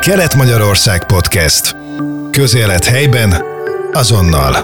Kelet-Magyarország Podcast. Közélet helyben, azonnal.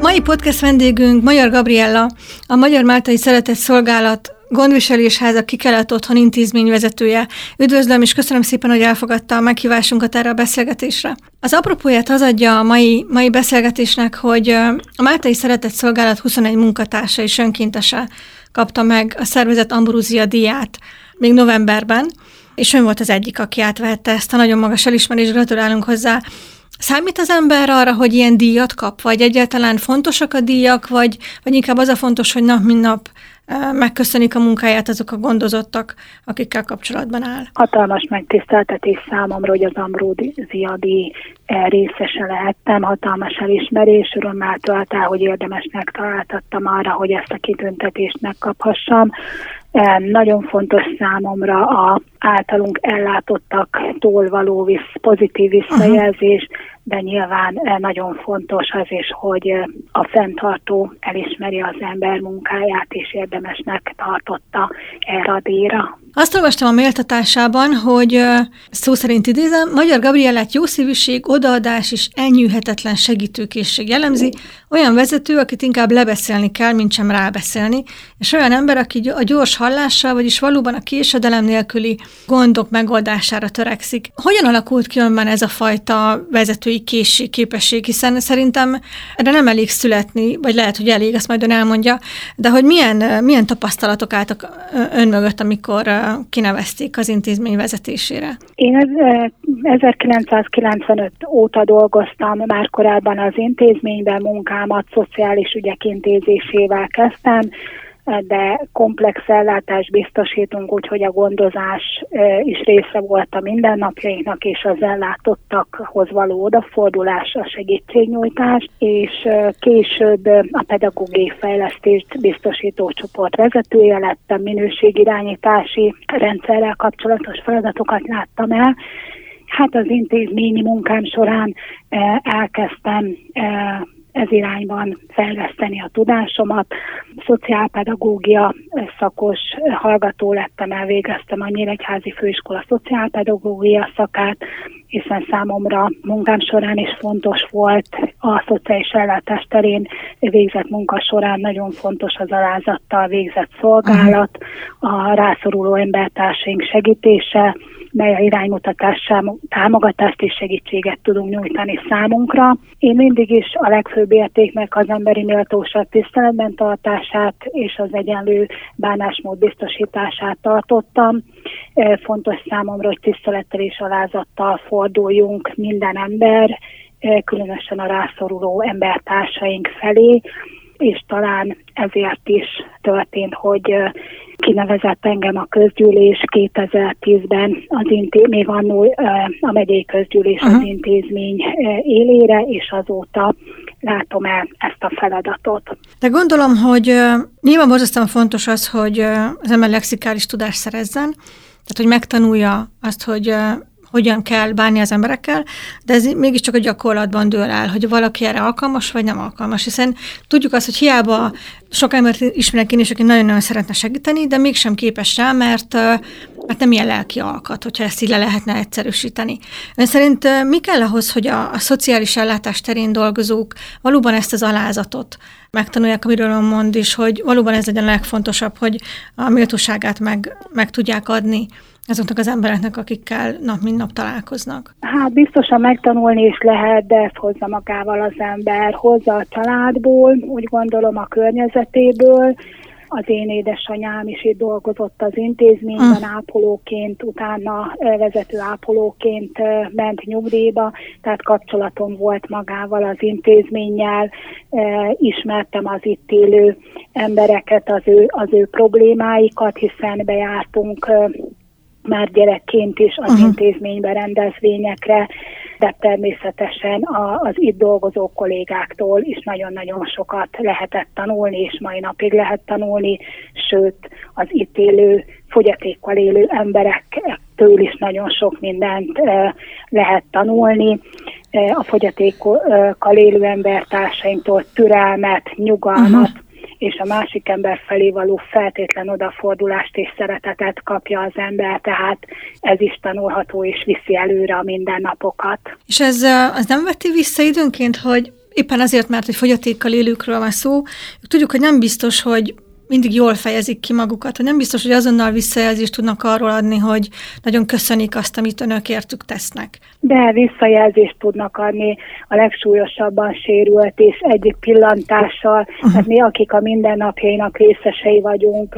Mai podcast vendégünk Magyar Gabriella, a Magyar Máltai Szeretett Szolgálat gondviselésháza kelet otthon intézmény vezetője. Üdvözlöm, és köszönöm szépen, hogy elfogadta a meghívásunkat erre a beszélgetésre. Az apropóját az adja a mai, mai beszélgetésnek, hogy a Máltai Szeretett Szolgálat 21 munkatársa és önkéntese kapta meg a szervezet Ambrúzia díját még novemberben, és ön volt az egyik, aki átvette ezt a nagyon magas elismerést, gratulálunk hozzá. Számít az ember arra, hogy ilyen díjat kap, vagy egyáltalán fontosak a díjak, vagy, vagy inkább az a fontos, hogy nap mint nap megköszönik a munkáját azok a gondozottak, akikkel kapcsolatban áll. Hatalmas megtiszteltetés számomra, hogy az Ambrózia díj részese lehettem, hatalmas elismerés, örömmel tölt hogy érdemesnek találtattam arra, hogy ezt a kitüntetést megkaphassam. Nagyon fontos számomra a általunk ellátottaktól való visz, pozitív visszajelzés, de nyilván nagyon fontos az is, hogy a fenntartó elismeri az ember munkáját, és érdemesnek tartotta erre a díjra. Azt olvastam a méltatásában, hogy szó szerint idézem, Magyar Gabrielát jószívűség, odaadás és elnyűhetetlen segítőkészség jellemzi, olyan vezető, akit inkább lebeszélni kell, mint sem rábeszélni, és olyan ember, aki a gyors hallással, vagyis valóban a késedelem nélküli gondok megoldására törekszik. Hogyan alakult ki önben ez a fajta vezetői készség, képesség, hiszen szerintem erre nem elég születni, vagy lehet, hogy elég, azt majd ön elmondja, de hogy milyen, milyen tapasztalatok álltak ön mögött, amikor kinevezték az intézmény vezetésére? Én 1995 óta dolgoztam már korábban az intézményben, munkámat szociális ügyek intézésével kezdtem, de komplex ellátást biztosítunk, úgyhogy a gondozás is része volt a mindennapjainknak, és az ellátottakhoz való odafordulás, a segítségnyújtás, és később a pedagógiai fejlesztést biztosító csoport vezetője lettem, minőségirányítási rendszerrel kapcsolatos feladatokat láttam el, Hát az intézményi munkám során elkezdtem ez irányban fejleszteni a tudásomat. Szociálpedagógia szakos hallgató lettem, elvégeztem a Nyíregyházi Főiskola szociálpedagógia szakát, hiszen számomra munkám során is fontos volt a szociális ellátás terén végzett munka során nagyon fontos az alázattal végzett szolgálat, a rászoruló embertársaink segítése, mely a iránymutatással támogatást és segítséget tudunk nyújtani számunkra. Én mindig is a legfőbb értéknek az emberi méltóság tiszteletben tartását és az egyenlő bánásmód biztosítását tartottam. Fontos számomra, hogy tisztelettel és alázattal forduljunk minden ember, különösen a rászoruló embertársaink felé, és talán ezért is történt, hogy kinevezett engem a közgyűlés 2010-ben az inté- még annól a megyei közgyűlés uh-huh. az intézmény élére, és azóta látom el ezt a feladatot. De gondolom, hogy nyilván borzasztóan fontos az, hogy az ember lexikális tudást szerezzen, tehát hogy megtanulja azt, hogy hogyan kell bánni az emberekkel, de ez mégiscsak a gyakorlatban dől el, hogy valaki erre alkalmas, vagy nem alkalmas, hiszen tudjuk azt, hogy hiába sok embert ismerek én is, aki nagyon-nagyon szeretne segíteni, de mégsem képes rá, mert, mert nem ilyen lelki alkat, hogyha ezt így le lehetne egyszerűsíteni. Ön szerint mi kell ahhoz, hogy a, a szociális ellátás terén dolgozók valóban ezt az alázatot megtanulják, amiről ön mond is, hogy valóban ez legyen a legfontosabb, hogy a méltóságát meg, meg tudják adni azoknak az embereknek, akikkel nap mint nap találkoznak? Hát biztosan megtanulni is lehet, de ezt hozza magával az ember, hozza a családból, úgy gondolom a környezetéből, az én édesanyám is itt dolgozott az intézményben hm. ápolóként, utána vezető ápolóként ment nyugdíjba, tehát kapcsolatom volt magával az intézménnyel, ismertem az itt élő embereket, az ő, az ő problémáikat, hiszen bejártunk már gyerekként is az uh-huh. intézménybe rendezvényekre, de természetesen a, az itt dolgozó kollégáktól is nagyon-nagyon sokat lehetett tanulni, és mai napig lehet tanulni, sőt az itt élő, fogyatékkal élő emberektől is nagyon sok mindent e, lehet tanulni. E, a fogyatékkal élő embertársainktól türelmet, nyugalmat, uh-huh és a másik ember felé való feltétlen odafordulást és szeretetet kapja az ember, tehát ez is tanulható és viszi előre a mindennapokat. És ez az nem veti vissza időnként, hogy éppen azért, mert hogy fogyatékkal élőkről van szó, tudjuk, hogy nem biztos, hogy mindig jól fejezik ki magukat, hogy nem biztos, hogy azonnal visszajelzést tudnak arról adni, hogy nagyon köszönik azt, amit önök értük tesznek. De visszajelzést tudnak adni a legsúlyosabban sérült, és egyik pillantással, uh-huh. hát mi, akik a mindennapjainak részesei vagyunk,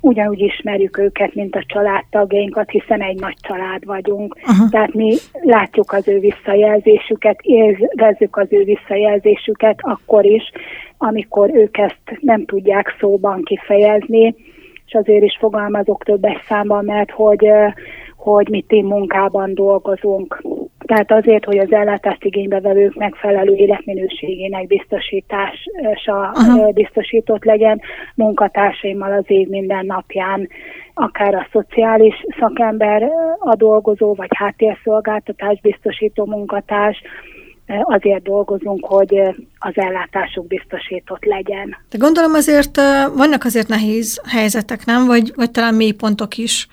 ugyanúgy ismerjük őket, mint a családtagjainkat, hiszen egy nagy család vagyunk. Uh-huh. Tehát mi látjuk az ő visszajelzésüket, érezzük az ő visszajelzésüket akkor is, amikor ők ezt nem tudják szóban kifejezni, és azért is fogalmazok többes számban, mert hogy, hogy mi team munkában dolgozunk. Tehát azért, hogy az ellátást igénybevevők megfelelő életminőségének biztosítása uh-huh. biztosított legyen munkatársaimmal az év minden napján, akár a szociális szakember a dolgozó, vagy háttérszolgáltatás biztosító munkatárs, azért dolgozunk, hogy az ellátásuk biztosított legyen. De gondolom azért vannak azért nehéz helyzetek, nem? Vagy, vagy talán mélypontok is.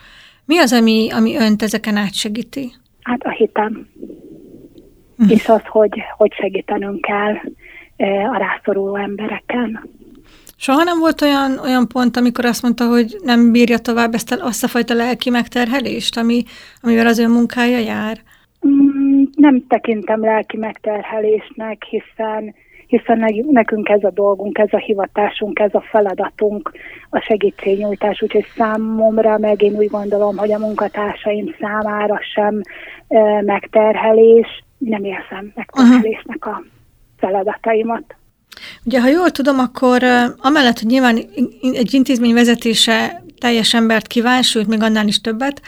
Mi az, ami, ami önt ezeken átsegíti? Hát a hitem. Uh-huh. És az, hogy, hogy segítenünk kell a rászoruló embereken. Soha nem volt olyan, olyan pont, amikor azt mondta, hogy nem bírja tovább ezt a, azt a fajta lelki megterhelést, ami, amivel az ön munkája jár? Mm, nem tekintem lelki megterhelésnek, hiszen hiszen nekünk ez a dolgunk, ez a hivatásunk, ez a feladatunk, a segítségnyújtás, úgyhogy számomra meg én úgy gondolom, hogy a munkatársaim számára sem e, megterhelés, nem érzem megterhelésnek a feladataimat. Ugye, ha jól tudom, akkor amellett, hogy nyilván egy intézmény vezetése teljes embert kíván, sőt, még annál is többet,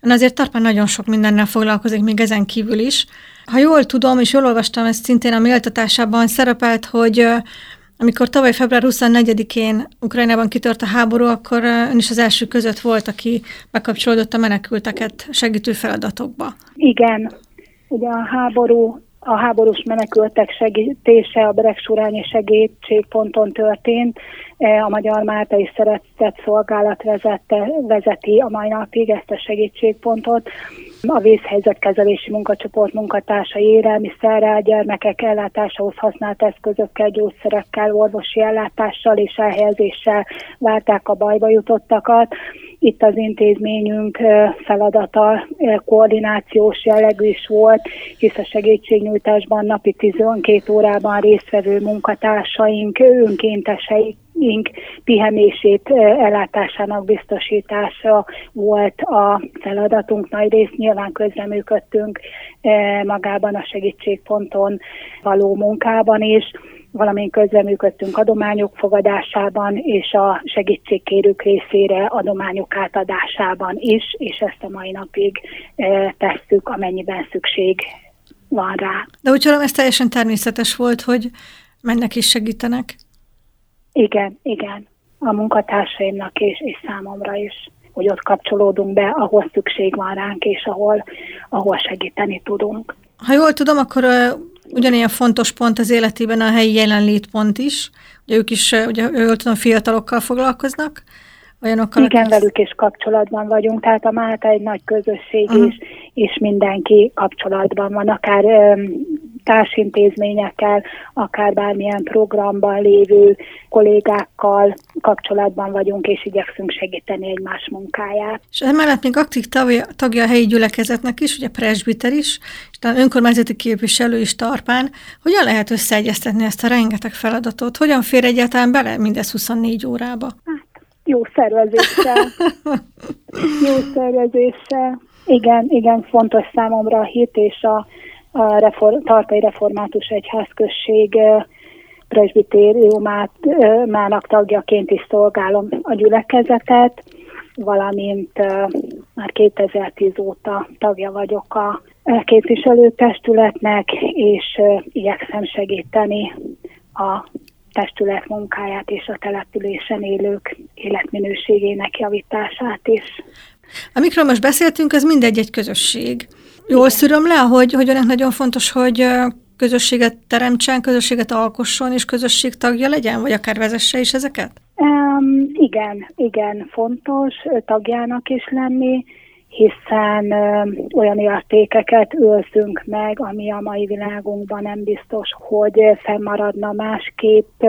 azért Tarpán nagyon sok mindennel foglalkozik, még ezen kívül is. Ha jól tudom, és jól olvastam, ezt szintén a méltatásában szerepelt, hogy amikor tavaly február 24-én Ukrajnában kitört a háború, akkor ön is az első között volt, aki bekapcsolódott a menekülteket segítő feladatokba. Igen. Ugye a háború a háborús menekültek segítése a Beregsurányi segítségponton történt. E, a Magyar Máltai Szeretett Szolgálat vezette, vezeti a mai napig ezt a segítségpontot. A vészhelyzetkezelési munkacsoport munkatársai élelmiszerrel, gyermekek ellátásához használt eszközökkel, gyógyszerekkel, orvosi ellátással és elhelyezéssel várták a bajba jutottakat itt az intézményünk feladata koordinációs jellegű is volt, hisz a segítségnyújtásban napi 12 órában résztvevő munkatársaink, önkénteseink pihenését ellátásának biztosítása volt a feladatunk. Nagy rész nyilván közreműködtünk magában a segítségponton való munkában is valamint közreműködtünk adományok fogadásában és a segítségkérők részére adományok átadásában is, és ezt a mai napig e, tesszük, amennyiben szükség van rá. De úgy tudom, ez teljesen természetes volt, hogy mennek és segítenek. Igen, igen. A munkatársaimnak és, és számomra is, hogy ott kapcsolódunk be, ahol szükség van ránk, és ahol, ahol segíteni tudunk. Ha jól tudom, akkor ugyanilyen fontos pont az életében a helyi jelenlétpont is. Ugye ők is, ugye jól tudom, fiatalokkal foglalkoznak, olyanokkal, Igen, akik... velük is kapcsolatban vagyunk, tehát a Málta egy nagy közösség, uh-huh. és, és mindenki kapcsolatban van, akár um, társintézményekkel, akár bármilyen programban lévő kollégákkal kapcsolatban vagyunk, és igyekszünk segíteni egymás munkáját. És emellett még aktív tagja, tagja a helyi gyülekezetnek is, ugye presbiter is, és talán önkormányzati képviselő is Tarpán. Hogyan lehet összeegyeztetni ezt a rengeteg feladatot? Hogyan fér egyáltalán bele mindez 24 órába? Hát, jó szervezéssel. jó szervezéssel. Igen, igen, fontos számomra a hit és a a reform, Tartai Református Egyházközség presbitériumának tagjaként is szolgálom a gyülekezetet, valamint már 2010 óta tagja vagyok a képviselőtestületnek, és igyekszem segíteni a testület munkáját és a településen élők életminőségének javítását is. Amikről most beszéltünk, az mindegy egy közösség. Jól szűröm le, hogy, hogy önnek nagyon fontos, hogy közösséget teremtsen, közösséget alkosson, és közösség tagja legyen, vagy akár vezesse is ezeket? Um, igen, igen, fontos tagjának is lenni, hiszen olyan értékeket őrzünk meg, ami a mai világunkban nem biztos, hogy fennmaradna másképp.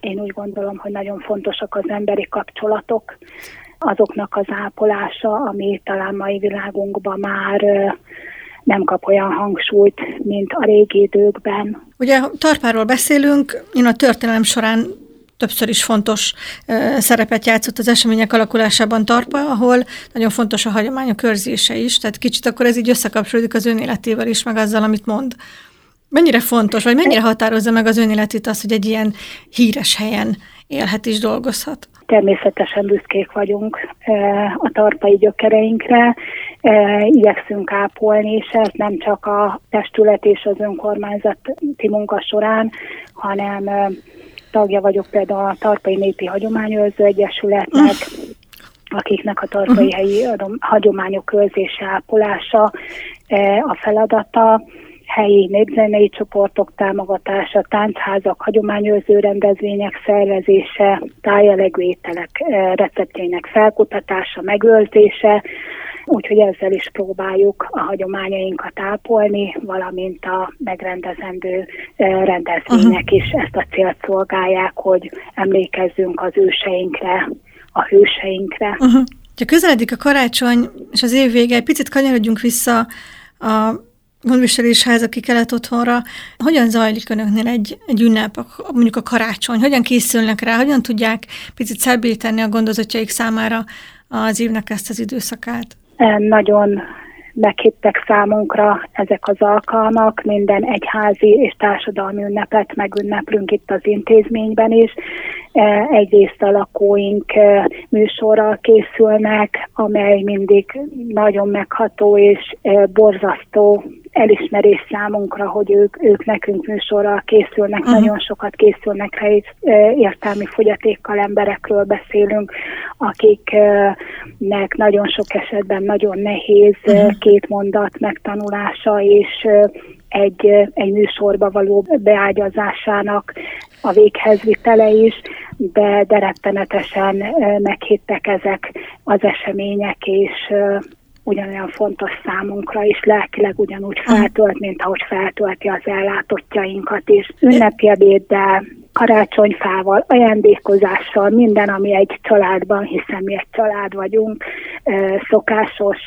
Én úgy gondolom, hogy nagyon fontosak az emberi kapcsolatok, azoknak az ápolása, ami talán mai világunkban már nem kap olyan hangsúlyt, mint a régi időkben. Ugye Tarpáról beszélünk, én a történelem során többször is fontos szerepet játszott az események alakulásában Tarpa, ahol nagyon fontos a hagyományok őrzése is, tehát kicsit akkor ez így összekapcsolódik az önéletével is, meg azzal, amit mond. Mennyire fontos, vagy mennyire határozza meg az önéletét az, hogy egy ilyen híres helyen élhet és dolgozhat? Természetesen büszkék vagyunk a tarpai gyökereinkre, igyekszünk ápolni, és ez nem csak a testület és az önkormányzati munka során, hanem tagja vagyok például a Tarpai Népi Hagyományőrző Egyesületnek, akiknek a tarpai helyi hagyományok őrzése, ápolása a feladata, helyi népzenei csoportok támogatása, táncházak, hagyományőrző rendezvények szervezése, tájelegő ételek receptjének felkutatása, megőrzése, úgyhogy ezzel is próbáljuk a hagyományainkat ápolni, valamint a megrendezendő rendezvények uh-huh. is ezt a célt szolgálják, hogy emlékezzünk az őseinkre, a hőseinkre. Uh-huh. Ha közeledik a karácsony és az év vége, egy picit kanyarodjunk vissza a gondviselésház, aki kelet otthonra. Hogyan zajlik önöknél egy, egy ünnep, mondjuk a karácsony? Hogyan készülnek rá? Hogyan tudják picit szebbíteni a gondozottjaik számára az évnek ezt az időszakát? Nagyon meghittek számunkra ezek az alkalmak, minden egyházi és társadalmi ünnepet megünneplünk itt az intézményben is. Egyrészt a lakóink műsorral készülnek, amely mindig nagyon megható és borzasztó elismerés számunkra, hogy ők, ők nekünk műsorral készülnek, uh-huh. nagyon sokat készülnek rá, és értelmi fogyatékkal emberekről beszélünk, akiknek nagyon sok esetben nagyon nehéz uh-huh. két mondat megtanulása, és egy, egy műsorba való beágyazásának a véghez vitele is, de, de rettenetesen meghittek ezek az események, és ugyanolyan fontos számunkra, és lelkileg ugyanúgy feltölt, mint ahogy feltölti az ellátottjainkat is. Ünnepi ebéddel, karácsonyfával, ajándékozással, minden, ami egy családban, hiszen mi egy család vagyunk, szokásos,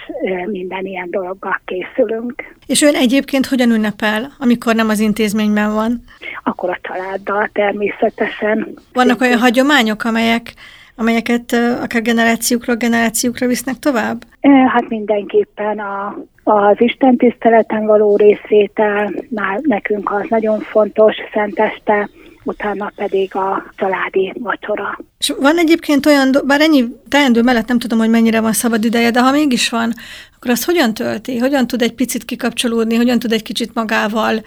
minden ilyen dologgal készülünk. És ön egyébként hogyan ünnepel, amikor nem az intézményben van? Akkor a családdal természetesen. Vannak olyan hagyományok, amelyek amelyeket akár generációkra, generációkra visznek tovább? Hát mindenképpen a, az Isten tiszteleten való részvétel már nekünk az nagyon fontos, szenteste, utána pedig a családi vacsora. És van egyébként olyan, bár ennyi teendő mellett nem tudom, hogy mennyire van szabad ideje, de ha mégis van, akkor azt hogyan tölti? Hogyan tud egy picit kikapcsolódni? Hogyan tud egy kicsit magával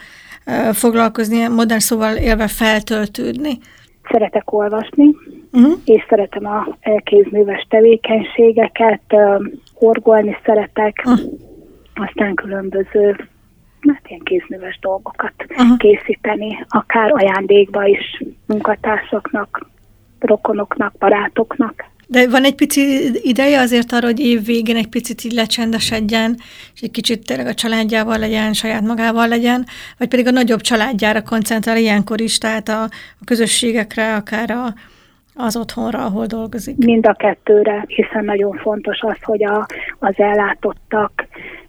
foglalkozni, modern szóval élve feltöltődni? Szeretek olvasni, uh-huh. és szeretem a e, kézműves tevékenységeket, horgolni szeretek, uh-huh. aztán különböző hát ilyen kézműves dolgokat uh-huh. készíteni, akár ajándékba is munkatársaknak, rokonoknak, barátoknak. De van egy pici ideje azért arra, hogy év végén egy picit így lecsendesedjen, és egy kicsit tényleg a családjával legyen, saját magával legyen, vagy pedig a nagyobb családjára koncentrál ilyenkor is, tehát a, a közösségekre, akár a, az otthonra, ahol dolgozik? Mind a kettőre, hiszen nagyon fontos az, hogy a, az ellátottak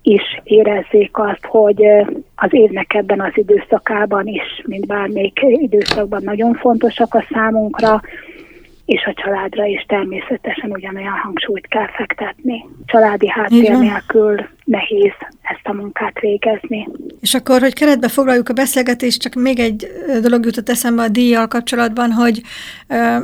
is érezzék azt, hogy az évnek ebben az időszakában is, mint bármelyik időszakban nagyon fontosak a számunkra, és a családra is természetesen ugyanolyan hangsúlyt kell fektetni. Családi háttér nélkül nehéz ezt a munkát végezni. És akkor, hogy keretbe foglaljuk a beszélgetést, csak még egy dolog jutott eszembe a díjjal kapcsolatban, hogy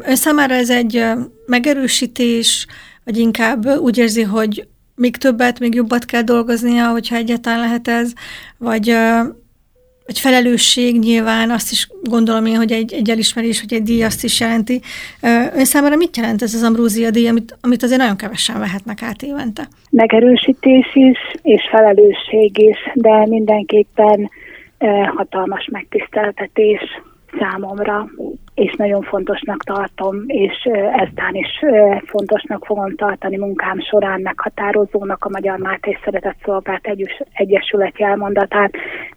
ön számára ez egy megerősítés, vagy inkább úgy érzi, hogy még többet, még jobbat kell dolgoznia, hogyha egyáltalán lehet ez, vagy egy felelősség nyilván, azt is gondolom én, hogy egy, egy elismerés, hogy egy díj azt is jelenti. Ön számára mit jelent ez az Ambrózia díj, amit, amit azért nagyon kevesen vehetnek át évente? Megerősítés is, és felelősség is, de mindenképpen hatalmas megtiszteltetés számomra, és nagyon fontosnak tartom, és eztán is fontosnak fogom tartani munkám során meghatározónak a Magyar Máté Szeretett Szolgált Egyesület jelmondatát,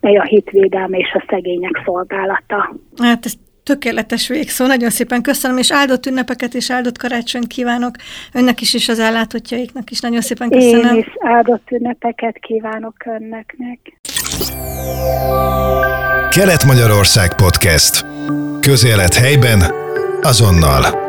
mely a hitvédelme és a szegények szolgálata. Hát ez tökéletes végszó, nagyon szépen köszönöm, és áldott ünnepeket és áldott karácsonyt kívánok önnek is, és az ellátottjaiknak is. Nagyon szépen köszönöm. Én is áldott ünnepeket kívánok önneknek. Kelet-Magyarország Podcast. Közélet helyben, azonnal.